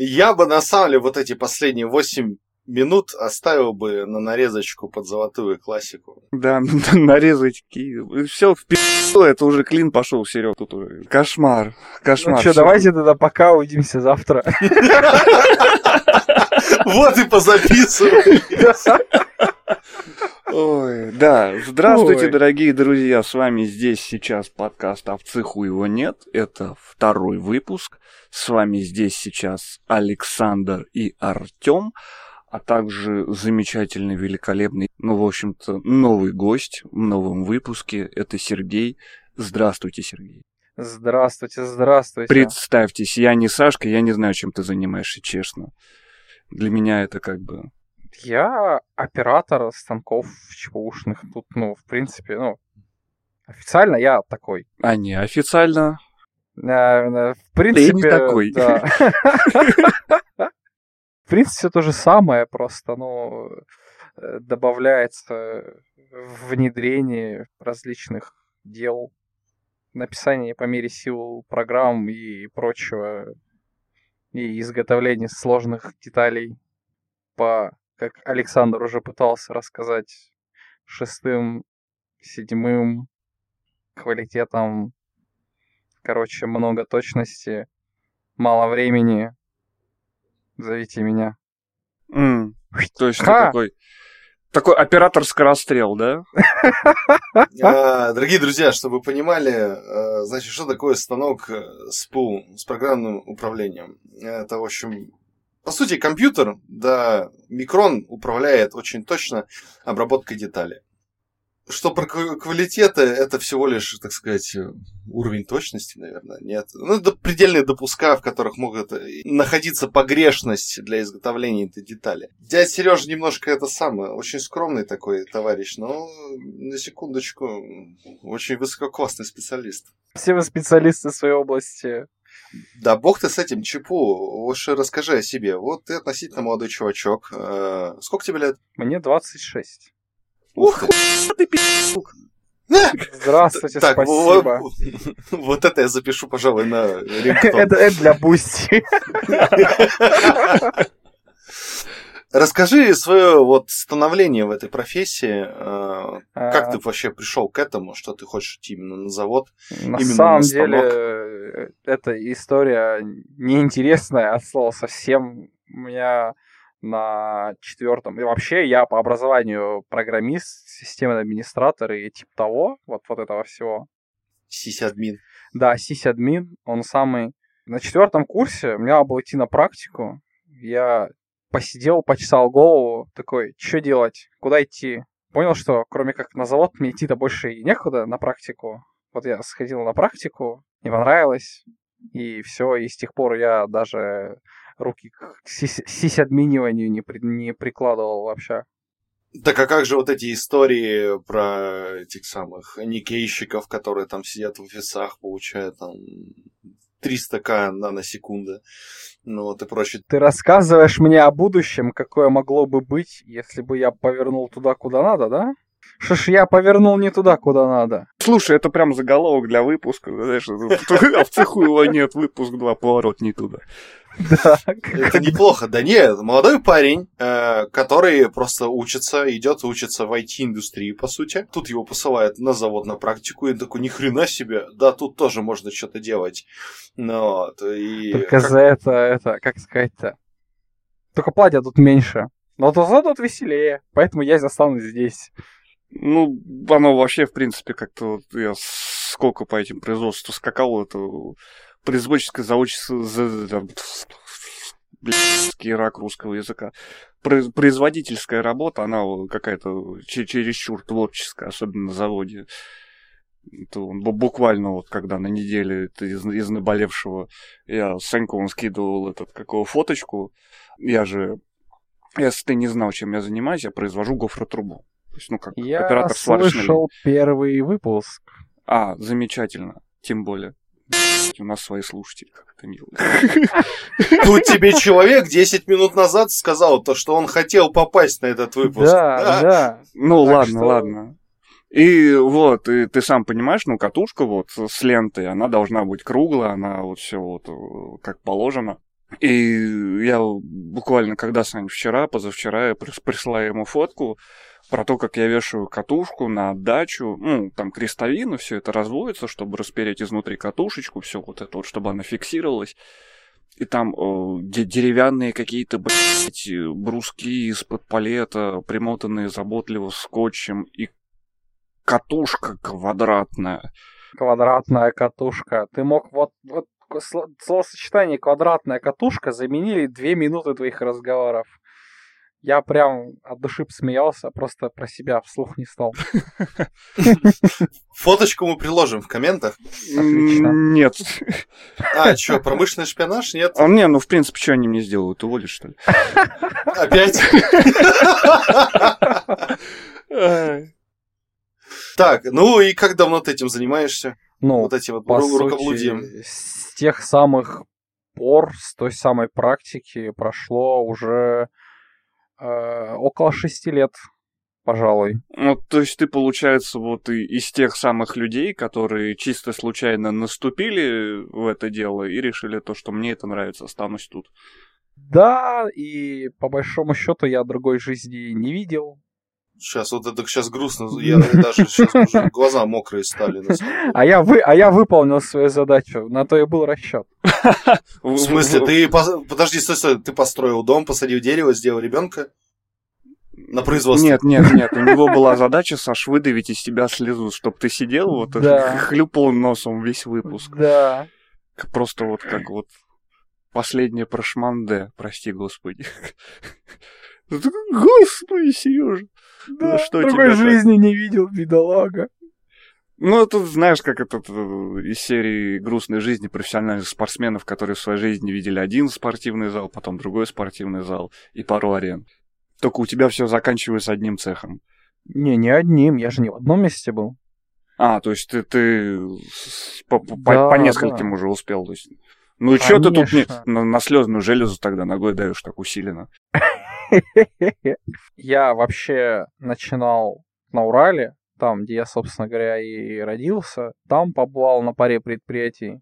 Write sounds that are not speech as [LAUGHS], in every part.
Я бы на самом деле вот эти последние 8 минут оставил бы на нарезочку под золотую классику. Да, [LAUGHS] нарезочки. Все, в пи***у, это уже клин пошел, Серег, тут уже. Кошмар, кошмар. Ну что, давайте тогда пока увидимся завтра. [LAUGHS] Вот и позаписывай. [LAUGHS] Ой, да. Здравствуйте, Ой. дорогие друзья. С вами здесь сейчас подкаст «А в цеху его нет». Это второй выпуск. С вами здесь сейчас Александр и Артем, а также замечательный, великолепный, ну, в общем-то, новый гость в новом выпуске. Это Сергей. Здравствуйте, Сергей. Здравствуйте, здравствуйте. Представьтесь, я не Сашка, я не знаю, чем ты занимаешься, честно. Для меня это как бы... Я оператор станков ЧПУшных. Тут, ну, в принципе, ну, официально я такой. А не официально. В принципе, не такой. да. В принципе, все то же самое, просто, ну, э, добавляется внедрение различных дел, написание по мере сил программ и прочего, и изготовление сложных деталей по, как Александр уже пытался рассказать, шестым, седьмым квалитетом Короче, много точности, мало времени. Зовите меня. То есть ты Ха! такой... Такой оператор скорострел, да? А, Дорогие друзья, чтобы вы понимали, э, значит, что такое станок э, СПУ с программным управлением. Это, в общем, по сути, компьютер, да, микрон управляет очень точно обработкой деталей. Что про ква- квалитеты, это всего лишь, так сказать, э, уровень точности, наверное, нет. Ну, это предельные допуска, в которых могут э, находиться погрешность для изготовления этой детали. Дядя Сережа немножко это самое, очень скромный такой товарищ, но на секундочку, очень высококлассный специалист. Все вы специалисты в своей области. Да бог ты с этим чепу, лучше расскажи о себе. Вот ты относительно молодой чувачок. Э, Сколько тебе лет? Мне 26. Ух ты! Здравствуйте, Так, спасибо. вот, вот это я запишу, пожалуй, на [LAUGHS] рингтон. Это, это для Boosty. [LAUGHS] Расскажи свое вот становление в этой профессии. э, Как А, ты вообще пришел к этому, что ты хочешь идти именно на завод? На самом на деле, э, эта история неинтересная [LAUGHS] от слова совсем. У меня на четвертом... И вообще, я по образованию программист, системный администратор и типа того, вот, вот этого всего. Сисадмин. Да, сисадмин, он самый. На четвертом курсе мне надо было идти на практику. Я посидел, почесал голову, такой, что делать, куда идти? Понял, что кроме как на завод мне идти-то больше и некуда на практику. Вот я сходил на практику, не понравилось, и все, и с тех пор я даже руки к сис- сисадминиванию не, при- не прикладывал вообще. Так а как же вот эти истории про этих самых никейщиков, которые там сидят в офисах, получают там 300к наносекунды, ну вот и прочее. Ты рассказываешь мне о будущем, какое могло бы быть, если бы я повернул туда, куда надо, да? Что ж я повернул не туда, куда надо? Слушай, это прям заголовок для выпуска. Знаешь, а [LAUGHS] в цеху его нет, выпуск 2, поворот не туда. [LAUGHS] Да. Это неплохо. Да нет, молодой парень, э, который просто учится, идет учиться в IT-индустрии, по сути. Тут его посылают на завод на практику, и он такой, ни хрена себе, да, тут тоже можно что-то делать. Ну, вот, и... Только как- за это, это, как сказать-то? Только платят тут меньше. Но зато тут веселее. Поэтому я останусь здесь. Ну, оно вообще, в принципе, как-то вот я сколько по этим производству скакал, это производческое. Блядский рак русского языка. Произ- Производительская работа, она какая-то че- чересчур творческая, особенно на заводе. Это он бу- буквально вот когда на неделе из, из наболевшего я с Саньковым скидывал этот, какого фоточку. Я же, если ты не знал, чем я занимаюсь, я произвожу гофротрубу. То есть, ну, как Я оператор сварочной линии. слышал первый выпуск. А, замечательно. Тем более. У нас свои слушатели, как это мило. Тут тебе человек 10 минут назад сказал то, что он хотел попасть на этот выпуск. Да, да. Ну, Так ладно, что- ладно. И вот, и ты сам понимаешь, ну, катушка вот с лентой, она должна быть круглая, она вот все вот э, как положено. И я буквально, когда, Сань, вчера, позавчера, я прислала ему фотку про то, как я вешаю катушку на отдачу, ну, там крестовину, все это разводится, чтобы распереть изнутри катушечку, все вот это вот, чтобы она фиксировалась. И там э, деревянные какие-то, блядь, бруски из-под палета, примотанные заботливо скотчем, и катушка квадратная. Квадратная катушка. Ты мог вот, вот словосочетание квадратная катушка заменили две минуты твоих разговоров. Я прям от души посмеялся, просто про себя вслух не стал. [LAUGHS] Фоточку мы приложим в комментах. Отлично. Нет. А, что, промышленный шпионаж? Нет? А не, ну в принципе, что они мне сделают? Уволят, что ли? Опять? Так, ну и как давно ты этим занимаешься? Ну, вот этим вот рукоблудием. С тех самых пор, с той самой практики прошло уже э, около шести лет, пожалуй. Ну, то есть ты, получается, вот и из тех самых людей, которые чисто случайно наступили в это дело и решили то, что мне это нравится, останусь тут. Да, и по большому счету я другой жизни не видел. Сейчас вот это сейчас грустно, [LAUGHS] я даже сейчас уже глаза мокрые стали. А я, вы, а я выполнил свою задачу, на то и был расчет. [LAUGHS] В смысле, ты, подожди, стой, стой, ты построил дом, посадил дерево, сделал ребенка? На производство. Нет, нет, нет. У него была задача, Саш, выдавить из тебя слезу, чтобы ты сидел вот да. [LAUGHS] хлюпал носом весь выпуск. Да. Просто вот как вот последнее прошманде, прости господи. Господи, Сережа. Да, ну, что другой жизни так? не видел, бедолага. Ну, тут знаешь, как это э, из серии грустной жизни профессиональных спортсменов, которые в своей жизни видели один спортивный зал, потом другой спортивный зал и пару арен. Только у тебя все заканчивается одним цехом. Не, не одним, я же не в одном месте был. А, то есть ты, ты по, да, по, по нескольким да. уже успел. То есть... Ну и что ты тут не, на, на слезную железу тогда ногой даешь так усиленно? [LAUGHS] Я вообще начинал на Урале, там, где я, собственно говоря, и родился. Там побывал на паре предприятий.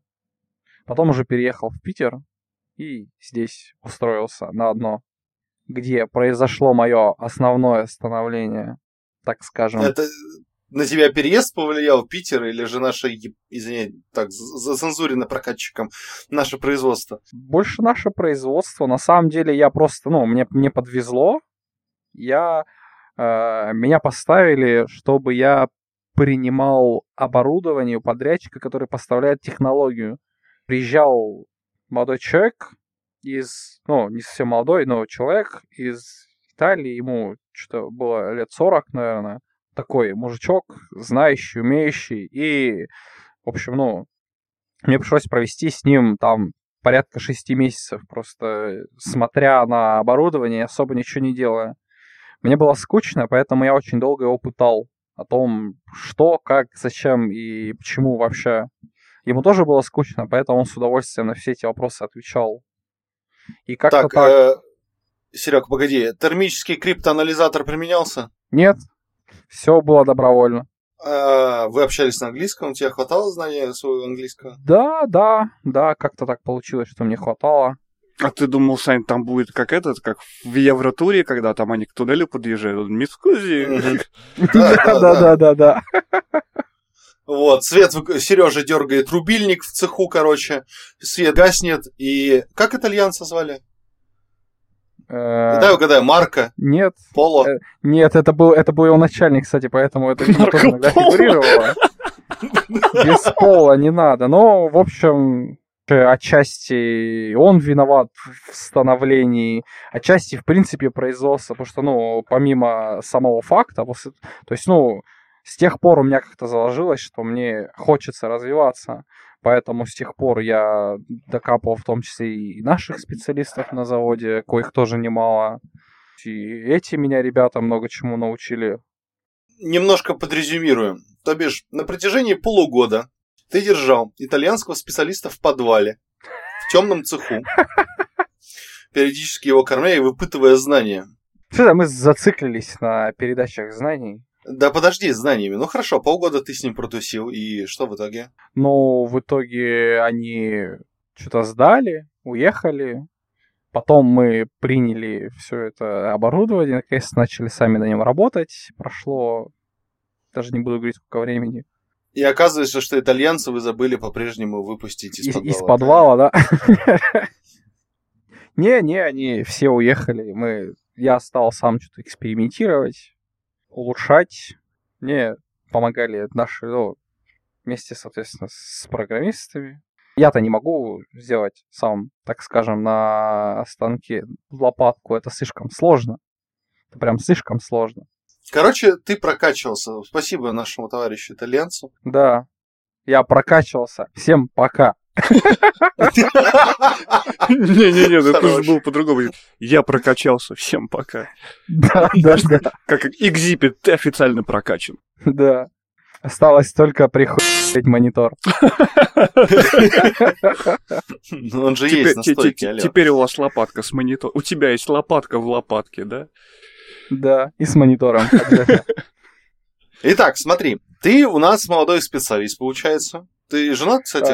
Потом уже переехал в Питер и здесь устроился на одно, где произошло мое основное становление, так скажем. Это на тебя переезд повлиял Питер или же наше, извини, так, зацензурено прокатчиком, наше производство? Больше наше производство. На самом деле я просто, ну, мне, мне подвезло. Я, э, меня поставили, чтобы я принимал оборудование у подрядчика, который поставляет технологию. Приезжал молодой человек из, ну, не совсем молодой, но человек из Италии, ему что-то было лет 40, наверное такой мужичок, знающий, умеющий. И, в общем, ну, мне пришлось провести с ним там порядка шести месяцев, просто смотря на оборудование, особо ничего не делая. Мне было скучно, поэтому я очень долго его пытал о том, что, как, зачем и почему вообще. Ему тоже было скучно, поэтому он с удовольствием на все эти вопросы отвечал. И как-то так... так... Э, Серег, погоди, термический криптоанализатор применялся? Нет, все было добровольно. А, вы общались на английском? У тебя хватало знания своего английского? Да, да, да, как-то так получилось, что мне хватало. А ты думал, Сань, там будет как этот, как в Евротуре, когда там они к туннелю подъезжают? Мискузи. [LAUGHS] Да, да, да, да. Вот, свет Сережа дергает рубильник в цеху, короче, свет гаснет, и как итальянца звали? Угадаю, угадаю, Марка. Нет. Поло. Э, нет, это был, это был его начальник, кстати, поэтому это видимо, тоже иногда фигурировало. Без пола не надо. Но, в общем, отчасти он виноват в становлении, отчасти, в принципе, производство, потому что, ну, помимо самого факта, то есть, ну, с тех пор у меня как-то заложилось, что мне хочется развиваться. Поэтому с тех пор я докапывал в том числе и наших специалистов на заводе, коих тоже немало. И эти меня ребята много чему научили. Немножко подрезюмируем. То бишь, на протяжении полугода ты держал итальянского специалиста в подвале, в темном цеху, [LAUGHS] периодически его кормя и выпытывая знания. Что-то мы зациклились на передачах знаний. Да подожди знаниями. Ну хорошо, полгода ты с ним протусил, и что в итоге? Ну, в итоге они что-то сдали, уехали. Потом мы приняли все это оборудование, наконец начали сами на нем работать. Прошло, даже не буду говорить, сколько времени. И оказывается, что итальянцы вы забыли по-прежнему выпустить из, Из, подвала. из подвала, да. Не-не, [LAUGHS] они все уехали. Мы, я стал сам что-то экспериментировать, улучшать. Мне помогали наши, ну, вместе, соответственно, с программистами. Я-то не могу сделать сам, так скажем, на станке лопатку. Это слишком сложно. Это прям слишком сложно. Короче, ты прокачивался. Спасибо нашему товарищу итальянцу. Да, я прокачивался. Всем пока. Не-не-не, это Хорош. тоже было по-другому. Я прокачался, всем пока. Да, да, да. Как экзипит, ты официально прокачан. Да. Осталось только прихуять монитор. Ну, он же есть на стойке, теперь у вас лопатка с монитором. У тебя есть лопатка в лопатке, да? Да, и с монитором. Итак, смотри. Ты у нас молодой специалист, получается. Ты женат, кстати?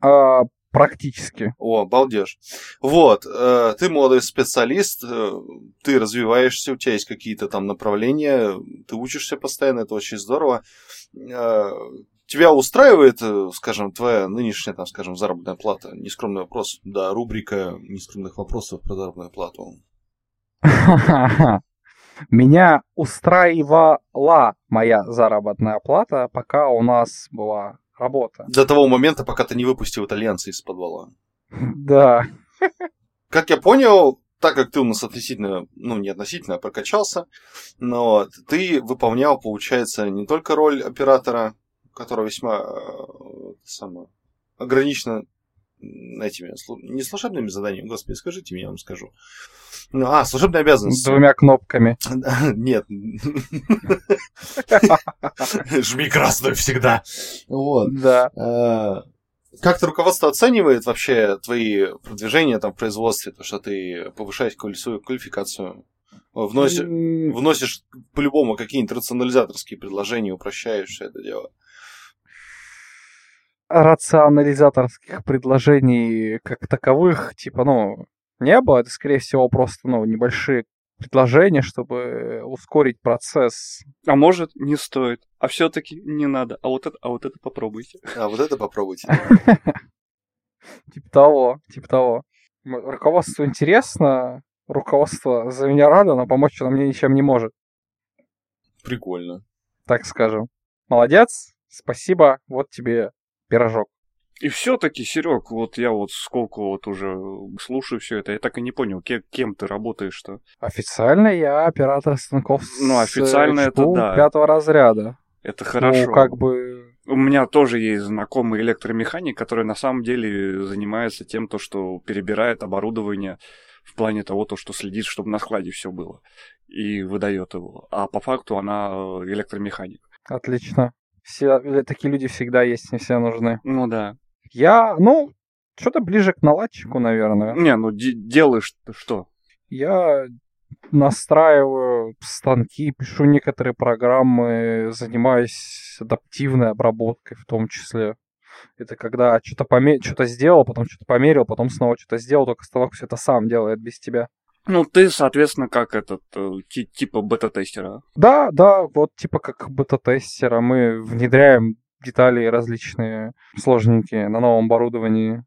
А, Практически. О, балдеж. Вот, э, ты молодой специалист, э, ты развиваешься, у тебя есть какие-то там направления, ты учишься постоянно, это очень здорово. Э, тебя устраивает, э, скажем, твоя нынешняя, там, скажем, заработная плата? Нескромный вопрос, да, рубрика нескромных вопросов про заработную плату. [LAUGHS] Меня устраивала моя заработная плата, пока у нас была работа. До того момента, пока ты не выпустил итальянца из подвала. [LAUGHS] Да. Как я понял, так как ты у нас относительно, ну, не относительно, а прокачался, но ты выполнял, получается, не только роль оператора, которая весьма э, самое, ограничена этими, не служебными заданиями, господи, скажите мне, я вам скажу. Ну, а, служебные С обязанности. двумя кнопками. [LAUGHS] Нет. [LAUGHS] Жми красную всегда. Вот. Да. Э, Как-то руководство оценивает вообще твои продвижения там в производстве, то, что ты повышаешь свою квалификацию, вносишь, вносишь по-любому какие-нибудь рационализаторские предложения, упрощаешь все это дело. Рационализаторских предложений как таковых, типа, ну, не было. Это, скорее всего, просто, ну, небольшие предложения, чтобы ускорить процесс. А может, не стоит. А все-таки не надо. А вот это, а вот это попробуйте. А вот это попробуйте. [LAUGHS] Типа того, типа того. Руководству интересно, руководство за меня радо, но помочь оно мне ничем не может, Прикольно. так скажем. Молодец, спасибо, вот тебе пирожок. И все-таки, Серег, вот я вот сколько вот уже слушаю все это, я так и не понял, ке- кем ты работаешь-то. Официально я оператор станков Ну, официально э, это ШПУ да. пятого разряда. Это хорошо. Ну, как бы... У меня тоже есть знакомый электромеханик, который на самом деле занимается тем, то, что перебирает оборудование в плане того, то, что следит, чтобы на складе все было, и выдает его. А по факту она э, электромеханик. Отлично. Все, э, такие люди всегда есть, не все нужны. Ну да. Я, ну, что-то ближе к наладчику, наверное. Не, ну де- делаешь что? Я настраиваю станки, пишу некоторые программы, занимаюсь адаптивной обработкой в том числе. Это когда что-то поме... что-то сделал, потом что-то померил, потом снова что-то сделал, только станок все это сам делает без тебя. Ну, ты, соответственно, как этот, э, ти- типа бета-тестера. Да, да, вот типа как бета-тестера мы внедряем детали различные, сложненькие на новом оборудовании.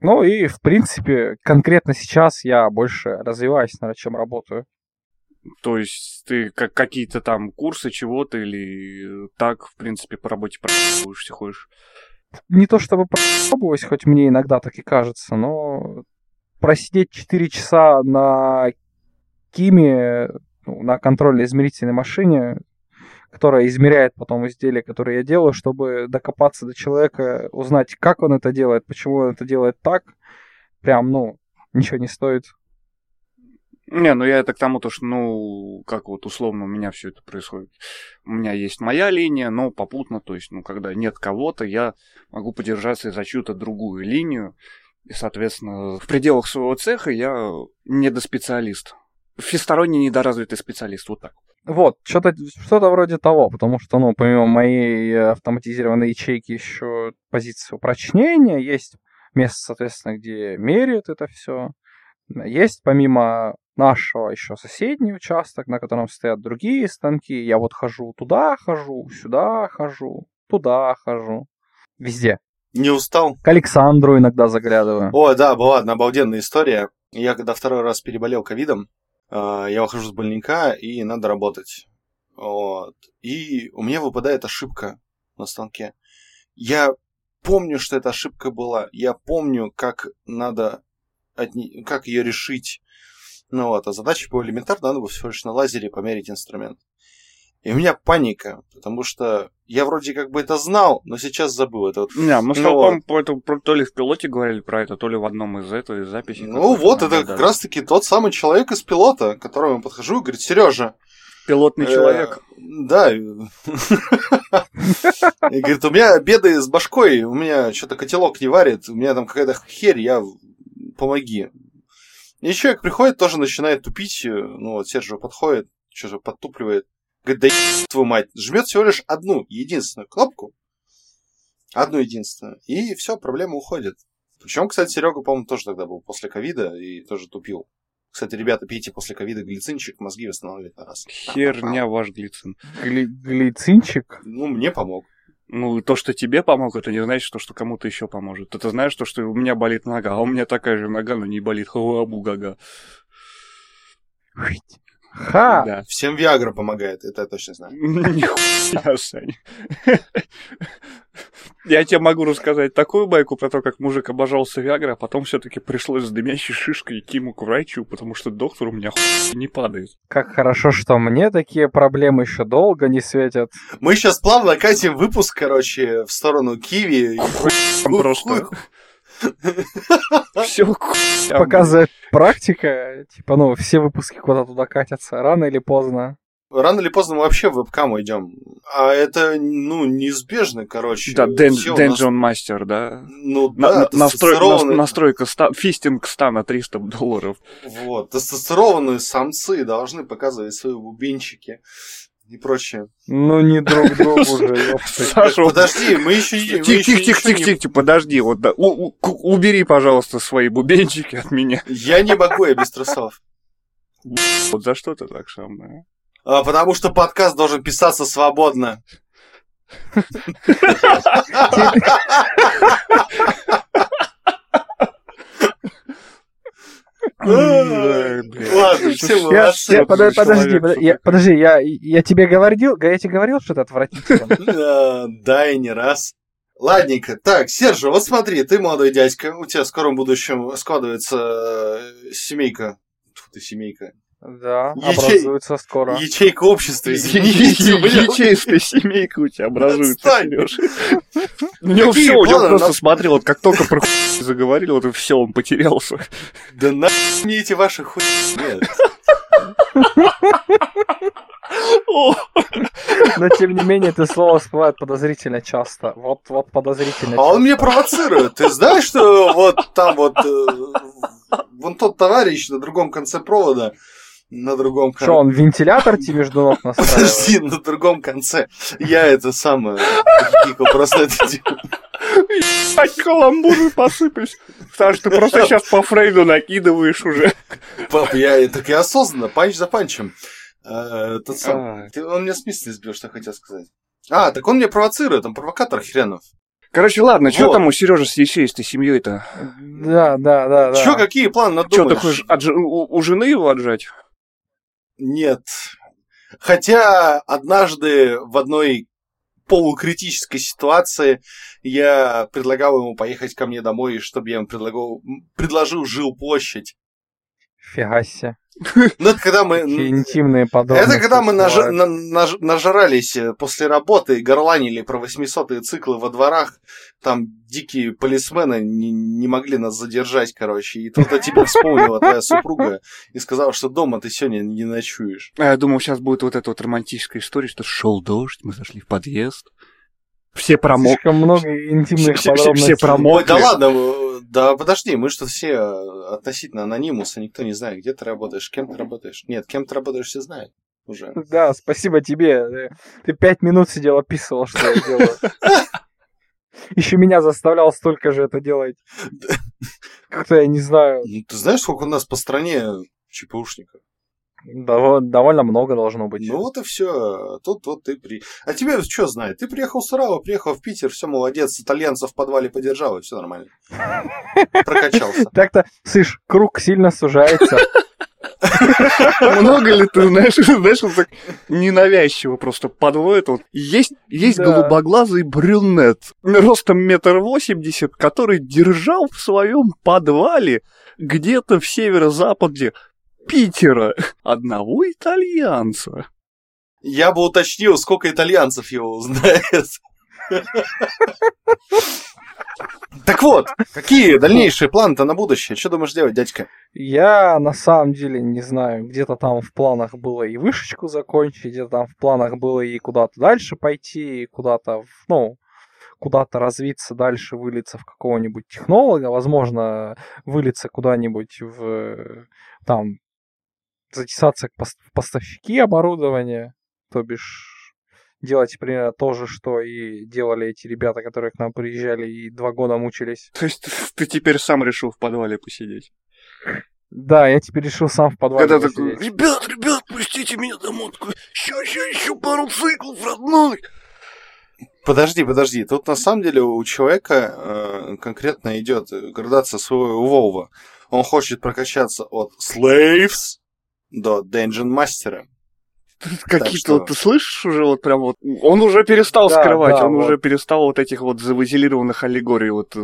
Ну и, в принципе, конкретно сейчас я больше развиваюсь, наверное, чем работаю. То есть ты как какие-то там курсы чего-то или так, в принципе, по работе пробуешься, ходишь? Не то чтобы пробовать, хоть мне иногда так и кажется, но просидеть 4 часа на Киме, ну, на контрольно-измерительной машине, которая измеряет потом изделия, которые я делаю, чтобы докопаться до человека, узнать, как он это делает, почему он это делает так, прям, ну, ничего не стоит. Не, ну я это к тому, то, что, ну, как вот условно у меня все это происходит. У меня есть моя линия, но попутно, то есть, ну, когда нет кого-то, я могу подержаться за чью-то другую линию. И, соответственно, в пределах своего цеха я недоспециалист. Всесторонний недоразвитый специалист, вот так. Вот, что-то что вроде того, потому что, ну, помимо моей э, автоматизированной ячейки еще позиция упрочнения, есть место, соответственно, где меряют это все, Есть помимо нашего еще соседний участок, на котором стоят другие станки. Я вот хожу туда, хожу, сюда хожу, туда хожу. Везде. Не устал? К Александру иногда заглядываю. О, да, была одна обалденная история. Я когда второй раз переболел ковидом, э, я ухожу с больника, и надо работать. Вот. И у меня выпадает ошибка на станке. Я помню, что эта ошибка была. Я помню, как надо от не... как ее решить. Ну вот, а задача была элементарно, надо было всего лишь на лазере померить инструмент. И у меня паника, потому что я вроде как бы это знал, но сейчас забыл это. Вот. Не, мы с Ну тобой, это, про- то ли в пилоте говорили про это, то ли в одном из этой записей. Ну вот, это как раз-таки тот самый человек из пилота, к которому я подхожу и говорит, Сережа, Пилотный человек. Да. [LAUGHS] И говорит, у меня беды с башкой, у меня что-то котелок не варит, у меня там какая-то херь, я помоги. И человек приходит, тоже начинает тупить, э, ну вот Сержа подходит, что-то подтупливает, говорит, да твою мать, жмет всего лишь одну единственную кнопку, одну единственную, и все, проблема уходит. Причем, кстати, Серега, по-моему, тоже тогда был после ковида и тоже тупил. Кстати, ребята, пейте после ковида глицинчик, мозги восстанавливает на раз. Херня ваш глицин. Гли- глицинчик. Ну, мне помог. Ну, то, что тебе помог, это не значит, что, что кому-то еще поможет. Ты знаешь, то, что у меня болит нога, а у меня такая же нога, но не болит. Хуабу гага. Ха! Да. Всем Виагра помогает, это я точно знаю. Нихуя, Сань. Я тебе могу рассказать такую байку про то, как мужик обожался Виагра, а потом все-таки пришлось с дымящей шишкой идти ему к врачу, потому что доктор у меня хуй не падает. Как хорошо, что мне такие проблемы еще долго не светят. Мы сейчас плавно катим выпуск, короче, в сторону Киви. хуй- Просто все Показывает практика, типа, ну, все выпуски куда туда катятся, рано или поздно. Рано или поздно мы вообще в вебкам идем. А это, ну, неизбежно, короче. Да, Дэн- нас- Dungeon Master, да? Ну, да, на- настрой- настройка ста- фистинг ста на 300 долларов. Вот, тестостерованные самцы должны показывать свои бубенчики и прочее. Ну, не друг другу же. [LAUGHS] Саша, Подожди, мы еще не... мы Тихо, еще тихо, тихо, ничего не- тихо, тихо, подожди, вот да, у- у- ку- убери, пожалуйста, свои бубенчики от меня. Я не могу, я без трусов. Вот за что ты так со мной? а? А, потому что подкаст должен писаться свободно. [LAUGHS] [LAUGHS] Ой, блядь. Ладно, все подожди, подожди, я, тебе говорил, я тебе говорил, что это отвратительно. А, [LAUGHS] Да, и не раз. Ладненько. Так, Сержа, вот смотри, ты молодой дядька, у тебя в скором будущем складывается э, семейка. Тьфу ты, семейка. Да, Ячей- образуется скоро. Ячейка общества, извините. Ячейская семейка у тебя образуется. Серёж. [LAUGHS] У него все, у него планы? просто смотрел, вот как только про хуй заговорили, вот и все, он потерялся. Да на мне эти ваши хуй... Нет. Но тем не менее, это слово всплывает подозрительно часто. Вот, вот подозрительно А он часто. меня провоцирует. Ты знаешь, что вот там вот... э, Вон тот товарищ на другом конце провода, на другом конце... Что, он вентилятор тебе между ног [LAUGHS] настраивает? Подожди, на другом конце. Я это самое... Кико просто это делаю. Каламбуры посыпались. Потому что ты просто сейчас по Фрейду накидываешь уже. Пап, я так и осознанно, панч за панчем. Э, Тот сам. А. Ты- Он меня с мысли сбил, что я хотел сказать. А, так он меня провоцирует, он провокатор хренов. Короче, ладно, что там у Сережи с ячеистой семьей-то? Да, да, да, да. Чё, какие планы надумаешь? ты хочешь отж- у, у жены его отжать? Нет. Хотя однажды в одной полукритической ситуации я предлагал ему поехать ко мне домой, чтобы я ему предлагал, предложил жилплощадь. Фига себе. Ну, это когда мы... Интимные подробности. Это когда мы нажа- всплывают. на- наж- нажрались э, после работы и горланили про 800-е циклы во дворах. Там дикие полисмены не, не могли нас задержать, короче. И тут о тебе вспомнила твоя супруга и сказала, что дома ты сегодня не ночуешь. А я думал, сейчас будет вот эта вот романтическая история, что шел дождь, мы зашли в подъезд. Все промок. Слишком много интимных Все- все- все подробностей. промокли. Ой, да ладно, да подожди, мы что все э, относительно анонимуса, никто не знает, где ты работаешь, кем ты работаешь. Нет, кем ты работаешь, все знают уже. [LAUGHS] Да, спасибо тебе. Ты пять минут сидел, описывал, что я делаю. [LAUGHS] Еще меня заставлял столько же это делать. [LAUGHS] Как-то я не знаю. Ну, ты знаешь, сколько у нас по стране ЧПУшников? Дов- довольно много должно быть. Ну вот и все. Тут вот ты при... А тебе что знает? Ты приехал с Урала, приехал в Питер, все молодец, итальянцев в подвале подержал, и все нормально. Прокачался. [LAUGHS] Так-то, слышь, круг сильно сужается. [LAUGHS] Много ли ты знаешь, [LAUGHS] знаешь, он так ненавязчиво просто подводит. Вот. Есть, есть Да. голубоглазый брюнет, ростом метр восемьдесят, который держал в своем подвале где-то в северо-западе Питера одного итальянца. Я бы уточнил, сколько итальянцев его знает. Так вот, какие дальнейшие планы-то на будущее? Что думаешь делать, дядька? Я на самом деле не знаю, где-то там в планах было и вышечку закончить, где-то там в планах было и куда-то дальше пойти, и куда-то, в- ну, куда-то развиться дальше, вылиться в какого-нибудь технолога, возможно, вылиться куда-нибудь в, там, затесаться в поставщики оборудования, то бишь делать примерно то же, что и делали эти ребята, которые к нам приезжали и два года мучились. То есть ты теперь сам решил в подвале посидеть? Да, я теперь решил сам в подвале Когда такой, посидеть. ребят, ребят, пустите меня домой. Такой, еще, еще, еще пару циклов, родной. Подожди, подожди. Тут на самом деле у человека э, конкретно идет градация своего Вова. Он хочет прокачаться от slaves до Dungeon Master. Какие-то, что- вот, ты слышишь уже вот прям вот... Он уже перестал Да, скрывать, да, он вот. уже перестал вот этих вот завазелированных аллегорий вот...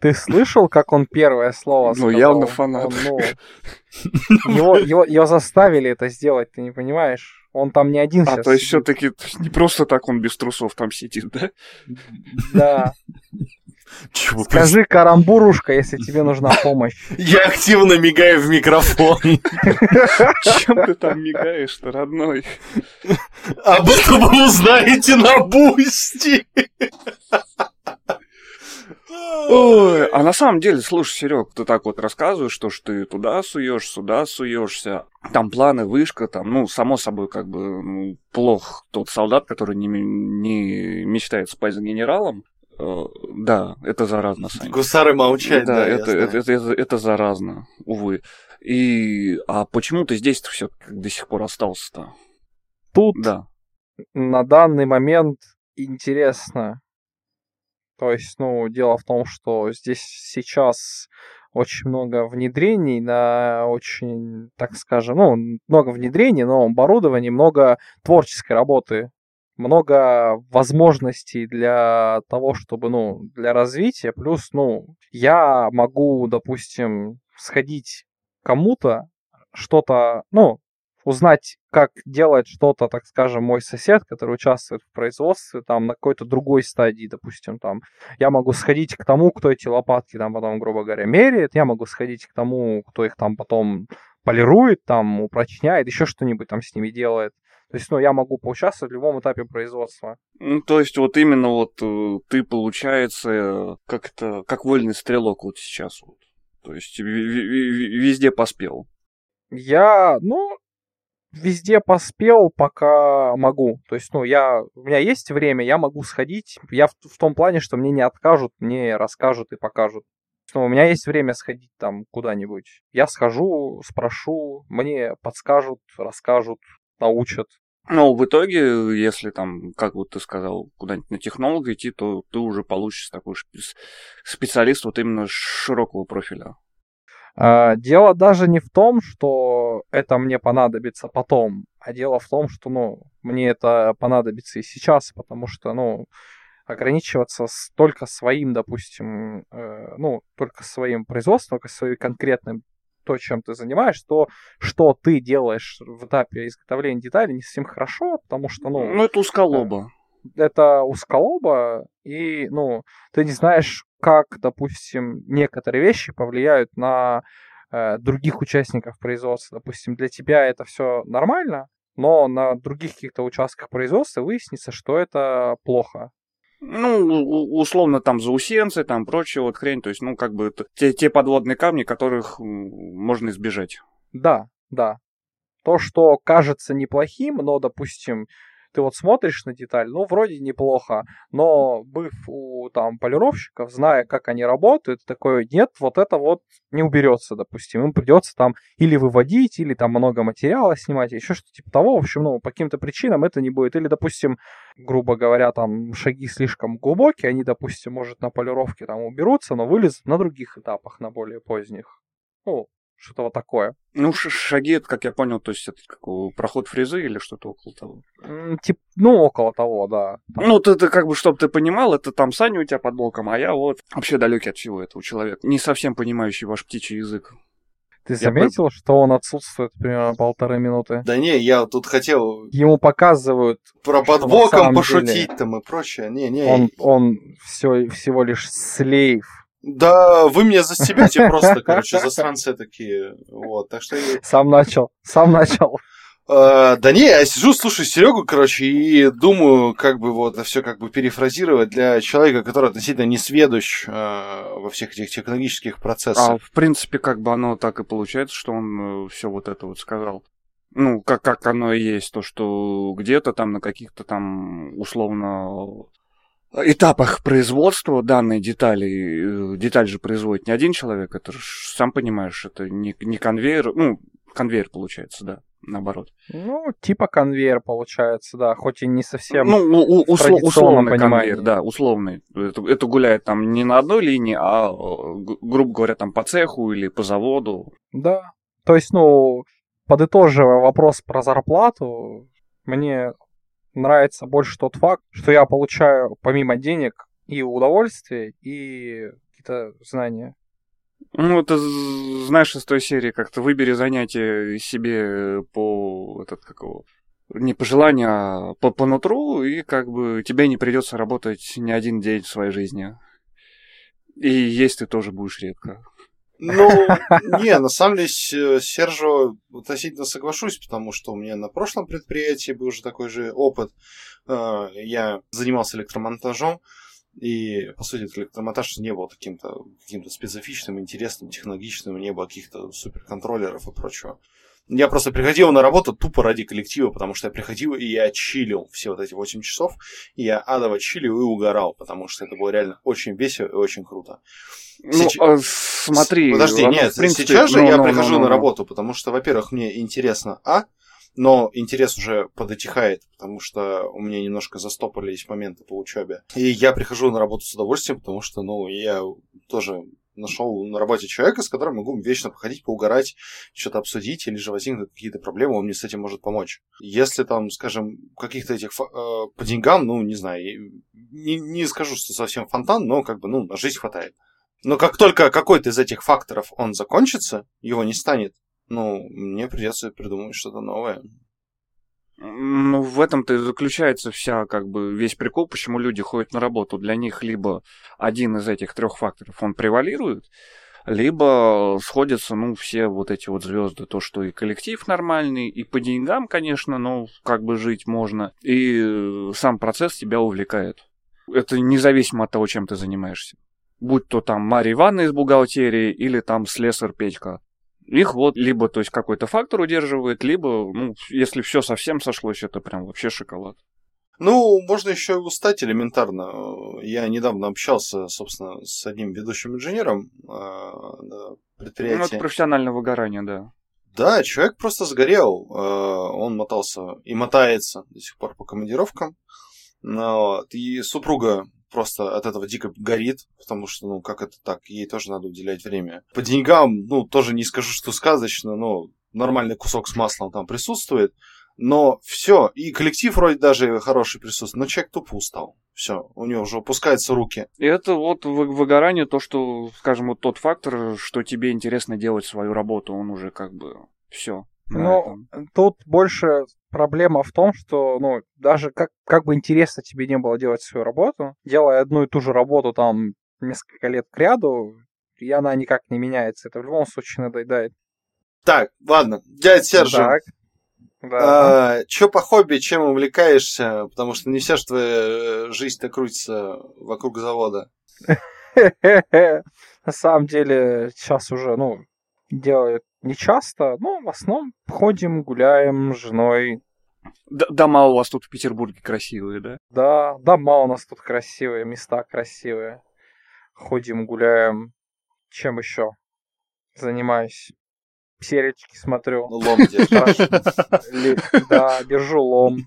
Ты слышал, как он первое слово Ну, сказал? явно фанат. Он, ну, его, его, его заставили это сделать, ты не понимаешь? Он там не один А, сейчас. то есть все таки не просто так он без трусов там сидит, да? Да. Чего, Скажи карамбурушка, если тебе нужна [LAUGHS] помощь. Я активно мигаю в микрофон. Чем ты там мигаешь-то, родной? Об этом вы узнаете на Boosty. Ой, а на самом деле, слушай, Серег, ты так вот рассказываешь, что, что ты туда суешь, сюда суешься, там планы, вышка, там, ну, само собой, как бы, ну, плох тот солдат, который не, не мечтает спать с генералом. Э, да, это заразно, Сань. Гусары молчать, да, да, это, это, это, это, это заразно, увы. И, а почему ты здесь-то все до сих пор остался-то? Тут Да. на данный момент интересно. То есть, ну, дело в том, что здесь сейчас очень много внедрений на очень, так скажем, ну, много внедрений, но оборудования, много творческой работы, много возможностей для того, чтобы, ну, для развития. Плюс, ну, я могу, допустим, сходить кому-то, что-то, ну, узнать, как делает что-то, так скажем, мой сосед, который участвует в производстве, там, на какой-то другой стадии, допустим, там, я могу сходить к тому, кто эти лопатки там потом, грубо говоря, меряет, я могу сходить к тому, кто их там потом полирует, там, упрочняет, еще что-нибудь там с ними делает. То есть, ну, я могу поучаствовать в любом этапе производства. Ну, то есть вот именно вот э, ты, получается, как-то, как вольный стрелок вот сейчас вот. То есть везде поспел. Я, ну, везде поспел, пока могу. То есть, ну, я, у меня есть время, я могу сходить. Я в, в том плане, что мне не откажут, мне расскажут и покажут. Ну, у меня есть время сходить там куда-нибудь. Я схожу, спрошу, мне подскажут, расскажут, научат. Но в итоге, если там, как вот ты сказал, куда-нибудь на технолога идти, то ты уже получишь такой специалист вот именно широкого профиля. А, Дело даже не в том, что это мне понадобится потом, а дело в том, что, ну, мне это понадобится и сейчас, потому что, ну, ограничиваться только своим, допустим, э, ну, только своим производством, только своим конкретным то, чем ты занимаешься, то, что ты делаешь в этапе изготовления деталей, не совсем хорошо, потому что, ну, Ну, это узколоба. это узколоба, и, ну, ты не знаешь, как, допустим, некоторые вещи повлияют на э, других участников производства. Допустим, для тебя это все нормально, но на других каких-то участках производства выяснится, что это плохо. Ну, условно, там заусенцы, там прочая вот хрень. То есть, ну, как бы те, те подводные камни, которых можно избежать. Да, да. То, что кажется неплохим, но, допустим, ты вот смотришь на деталь, ну, вроде неплохо, но быв у там полировщиков, зная, как они работают, такой, нет, вот это вот не уберется, допустим, им придется там или выводить, или там много материала снимать, еще что-то типа того, в общем, ну, по каким-то причинам это не будет, или, допустим, грубо говоря, там шаги слишком глубокие, они, допустим, может, на полировке там уберутся, но вылезут на других этапах, на более поздних. Ну, что-то вот такое. Ну, шаги, это, как я понял, то есть это как проход фрезы или что-то около того? Тип, ну, около того, да. Там. Ну, ты, ты как бы, чтобы ты понимал, это там Саня у тебя под боком, а я вот вообще далекий от всего этого человека, не совсем понимающий ваш птичий язык. Ты заметил, я... что он отсутствует примерно полторы минуты? Да не, я тут хотел... Ему показывают... Про под боком пошутить деле... там и прочее. Не, не. Он, он все, всего лишь слейв да, вы меня застебете просто, короче, засранцы такие. Вот, так что... Сам начал, сам начал. Uh, да не, я сижу, слушаю Серегу, короче, и думаю, как бы вот все как бы перефразировать для человека, который относительно не сведущ uh, во всех этих технологических процессах. А в принципе, как бы оно так и получается, что он э, все вот это вот сказал. Ну, как, как оно и есть, то, что где-то там на каких-то там условно этапах производства данной детали, э, деталь же производит не один человек, это же, сам понимаешь, это не, не конвейер, ну, конвейер получается, да, наоборот. Ну, типа конвейер получается, да, хоть и не совсем Ну, у, усло, условный конвейер, да, условный. Это, это гуляет там не на одной линии, а, грубо говоря, там по цеху или по заводу. Да, то есть, ну, подытоживая вопрос про зарплату, мне нравится больше тот факт, что я получаю помимо денег и удовольствие, и какие-то знания. Ну, это знаешь из той серии, как-то выбери занятие себе по этот какого не по желанию, а по, по нутру, и как бы тебе не придется работать ни один день в своей жизни. И есть ты тоже будешь редко. Ну, [LAUGHS] не, на самом деле, с Сержо относительно соглашусь, потому что у меня на прошлом предприятии был уже такой же опыт. Э, я занимался электромонтажом, и, по сути, электромонтаж не был каким-то каким специфичным, интересным, технологичным, не было каких-то суперконтроллеров и прочего. Я просто приходил на работу тупо ради коллектива, потому что я приходил и я чилил все вот эти 8 часов, и я адово чилил и угорал, потому что это было реально очень весело и очень круто. Ну, Сейчас... а, смотри. Подожди, нет, в принципе, сейчас же ну, я ну, прихожу ну, ну, на работу, потому что, во-первых, мне интересно, а, но интерес уже подотихает, потому что у меня немножко застопорились моменты по учебе. И я прихожу на работу с удовольствием, потому что, ну, я тоже нашел на работе человека, с которым могу вечно походить, поугарать, что-то обсудить, или же возникнут какие-то проблемы, он мне с этим может помочь. Если там, скажем, каких-то этих э, по деньгам, ну, не знаю, не, не скажу, что совсем фонтан, но как бы, ну, на жизнь хватает. Но как только какой-то из этих факторов он закончится, его не станет, ну, мне придется придумать что-то новое. Ну, в этом-то и заключается вся, как бы, весь прикол, почему люди ходят на работу. Для них либо один из этих трех факторов, он превалирует, либо сходятся, ну, все вот эти вот звезды, то, что и коллектив нормальный, и по деньгам, конечно, ну, как бы жить можно, и сам процесс тебя увлекает. Это независимо от того, чем ты занимаешься будь то там Марья Ивановна из бухгалтерии или там слесарь Петька. Их вот либо, то есть, какой-то фактор удерживает, либо, ну, если все совсем сошлось, это прям вообще шоколад. Ну, можно еще и устать элементарно. Я недавно общался, собственно, с одним ведущим инженером предприятия. Ну, это профессиональное выгорание, да. Да, человек просто сгорел. Э, он мотался и мотается до сих пор по командировкам. Вот. И супруга просто от этого дико горит, потому что, ну, как это так, ей тоже надо уделять время. По деньгам, ну, тоже не скажу, что сказочно, но нормальный кусок с маслом там присутствует, но все, и коллектив вроде даже хороший присутствует, но человек тупо устал. Все, у него уже опускаются руки. И это вот выгорание, то, что, скажем, вот тот фактор, что тебе интересно делать свою работу, он уже как бы все. Ну, тут больше проблема в том, что, ну, даже как, как бы интересно тебе не было делать свою работу, делая одну и ту же работу там несколько лет к ряду, и она никак не меняется. Это в любом случае надоедает. Так, ладно, дядя Сержа. Так. Да. А, Че по хобби, чем увлекаешься? Потому что не вся же твоя э, жизнь-то крутится вокруг завода. [LAUGHS] На самом деле, сейчас уже, ну, делаю не часто, но в основном ходим, гуляем с женой, Д- дома у вас тут в Петербурге красивые, да? Да, дома у нас тут красивые, места красивые. Ходим, гуляем. Чем еще занимаюсь? Серечки смотрю. Ну, лом Да, держу лом.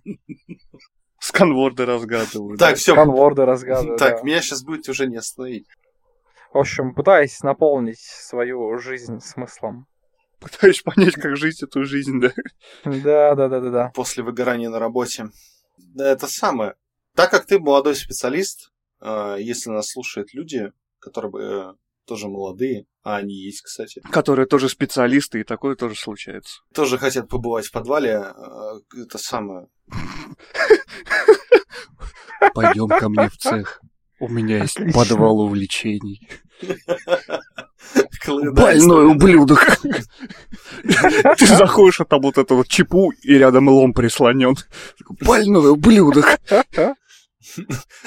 Сканворды разгадывают. Так, все. Конворды разгадываю. Так, меня сейчас будет уже не остановить. В общем, пытаюсь наполнить свою жизнь смыслом. [LAUGHS] Пытаюсь понять, как жить эту жизнь, да? Да, да, да, да, да. После выгорания на работе. Да, это самое. Так как ты молодой специалист, э, если нас слушают люди, которые э, тоже молодые, а они есть, кстати, Которые тоже специалисты, и такое тоже случается. тоже хотят побывать в подвале, э, это самое. Пойдем ко мне в цех. У меня есть подвал увлечений. [LAUGHS] Больной ублюдок. Ты заходишь, а там вот это вот чепу, и рядом лом прислонен. Больной ублюдок.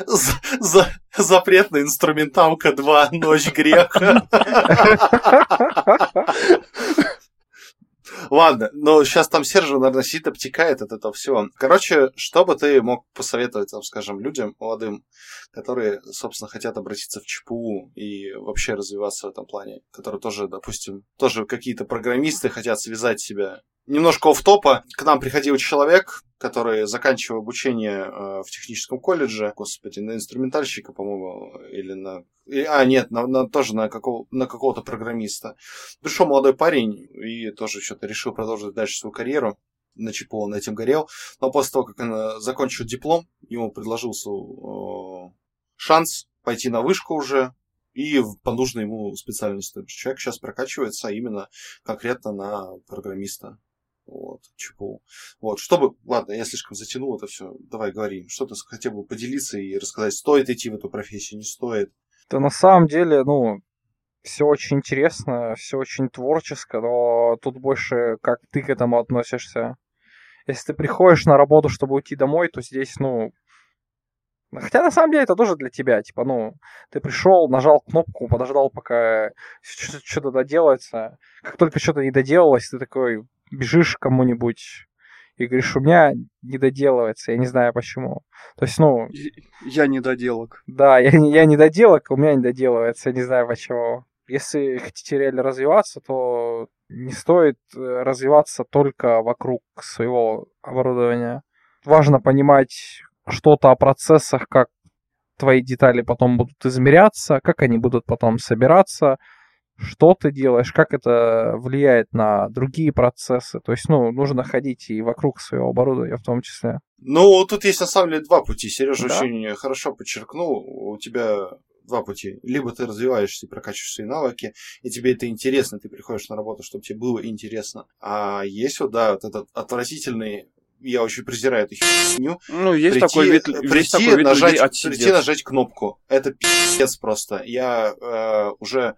За- за- запретная инструменталка 2. Ночь греха. [LAUGHS] Ладно, но сейчас там Сержа, наверное, сидит, обтекает от этого всего. Короче, что бы ты мог посоветовать, там, скажем, людям молодым, которые, собственно, хотят обратиться в ЧПУ и вообще развиваться в этом плане, которые тоже, допустим, тоже какие-то программисты хотят связать себя. Немножко оф топа К нам приходил человек, который заканчивал обучение э, в техническом колледже, господи, на инструментальщика, по-моему, или на... а, нет, на, на- тоже на, какого, на какого-то программиста. Пришел молодой парень и тоже что-то решил продолжить дальше свою карьеру. На ЧПУ он этим горел. Но после того, как он э, закончил диплом, ему предложился э, шанс пойти на вышку уже и по нужной ему специальности. То есть Человек сейчас прокачивается именно конкретно на программиста. Вот, ЧПУ. Вот, чтобы, ладно, я слишком затянул это все. Давай говори, что ты хотел бы поделиться и рассказать, стоит идти в эту профессию, не стоит. Да на самом деле, ну, все очень интересно, все очень творческо, но тут больше как ты к этому относишься. Если ты приходишь на работу, чтобы уйти домой, то здесь, ну... Хотя на самом деле это тоже для тебя, типа, ну, ты пришел, нажал кнопку, подождал, пока что-то доделается. Как только что-то не доделалось, ты такой бежишь кому-нибудь и говоришь, у меня не доделывается, я не знаю почему. То есть, ну, Я недоделок. да, я, [LAUGHS] я не доделок, у меня не доделывается, я не знаю почему. Если хотите реально развиваться, то не стоит э, развиваться только вокруг своего оборудования. Важно понимать что-то о процессах, как твои детали потом будут измеряться, как они будут потом собираться, что ты делаешь, как это влияет на другие процессы. То есть, ну, нужно ходить и вокруг своего оборудования в том числе. Ну, тут есть на самом деле два пути. Сережа Да. очень хорошо подчеркнул. У тебя два пути. Либо ты развиваешься и прокачиваешь свои навыки, и тебе это интересно, ты приходишь на работу, чтобы тебе было интересно. А есть вот, да, вот этот отвратительный я очень презираю эту херню. Ну, есть прийти, такой вид, прийти, есть такой вид нажать, людей прийти нажать кнопку. Это пиздец просто. Я э, уже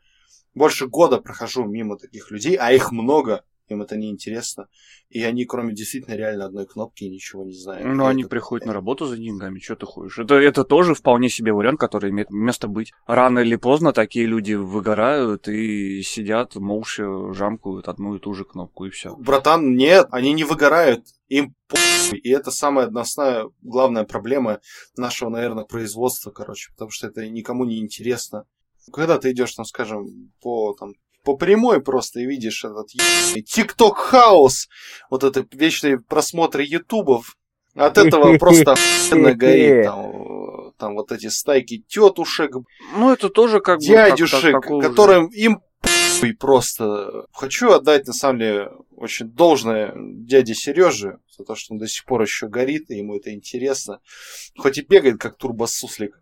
больше года прохожу мимо таких людей, а их много, им это не интересно. И они, кроме действительно реально одной кнопки, ничего не знают. Ну, они это- приходят на работу за деньгами, что ты ходишь? Это, это тоже вполне себе вариант, который имеет место быть. Рано или поздно такие люди выгорают и сидят молча, жамкают одну и ту же кнопку, и все. Братан, нет, они не выгорают, им похуй. И это самая односная, главная проблема нашего, наверное, производства, короче, потому что это никому не интересно. Когда ты идешь, там, скажем, по, там, по прямой просто и видишь этот тикток хаус, вот это вечные просмотры ютубов, от этого просто охуенно [LAUGHS] горит. Там, там вот эти стайки тетушек, Ну, это тоже как бы... как- дядюшек, как- же. которым им похуй просто. Хочу отдать, на самом деле, очень должное дяде Сереже за то, что он до сих пор еще горит, и ему это интересно. Хоть и бегает, как турбосуслик.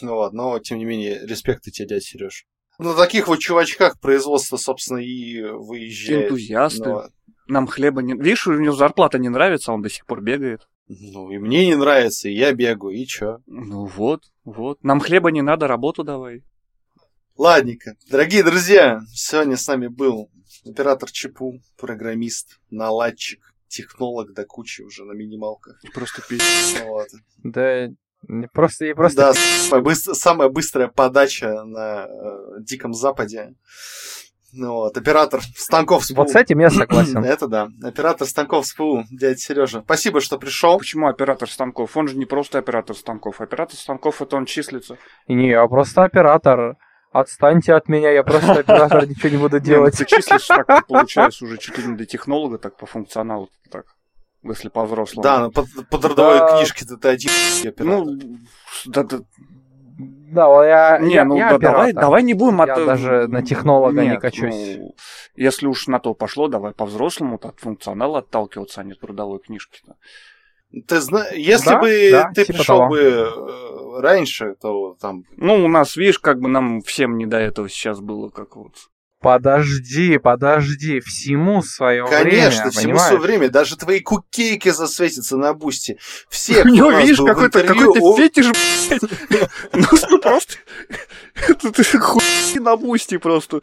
Ну вот, но, тем не менее, респект тебе, дядя Сереж. На таких вот чувачках производство, собственно, и выезжает. Энтузиасты. Ну, Нам хлеба не... Видишь, у него зарплата не нравится, а он до сих пор бегает. ну, и мне не нравится, и я бегаю, и чё? Ну вот, вот. Нам хлеба не надо, работу давай. Ладненько. Дорогие друзья, сегодня с нами был оператор ЧПУ, программист, наладчик, технолог до кучи уже на минималках. Просто пиздец. Ну. Да, просто, и просто Да, самая, быс- самая быстрая подача на э, Диком Западе. Ну вот, оператор станков СПУ. Вот с этим я согласен. [CLEARS THROAT] Это да. Оператор станков СПУ, дядя Сережа. Спасибо, что пришел. Почему оператор станков? Он же не просто оператор станков. Оператор станков это он числится. Не, я просто оператор. Отстаньте от меня, я просто оператор, [LAUGHS] ничего не буду ну делать. ты числишься так, ты [LAUGHS] получается уже чуть ли не до технолога, так по функционалу так. Если по-взрослому. Да, ну, по, по трудовой Да. книжке ты один оператор. Ну, да, да, Да, вот я, не, я- ну я да, давай, оператор. давай не будем Я даже на технолога не Нет, качусь. ну, если уж на то пошло, давай по-взрослому от функционала отталкиваться, а не трудовой книжки. Ты зна... Если Да, бы да, ты типа пришел того. бы э, раньше, то там Ну, у нас, видишь, как бы нам всем не до этого сейчас было, как вот. Подожди, подожди, всему свое время, Конечно, всему понимаешь? свое время. Даже твои кукейки засветятся на бусте. Все, У него, видишь, какой-то интервью, какой о- фетиш. [LAUGHS] Ну, просто... Это ты хуй на бусте просто.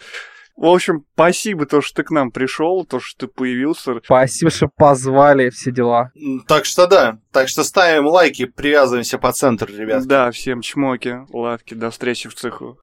В общем, спасибо, то, что ты к нам пришел, то, что ты появился. Спасибо, что позвали, все дела. Так что да. Так что ставим лайки, привязываемся по центру, ребят. Да, всем чмоки, лавки, до встречи в цеху.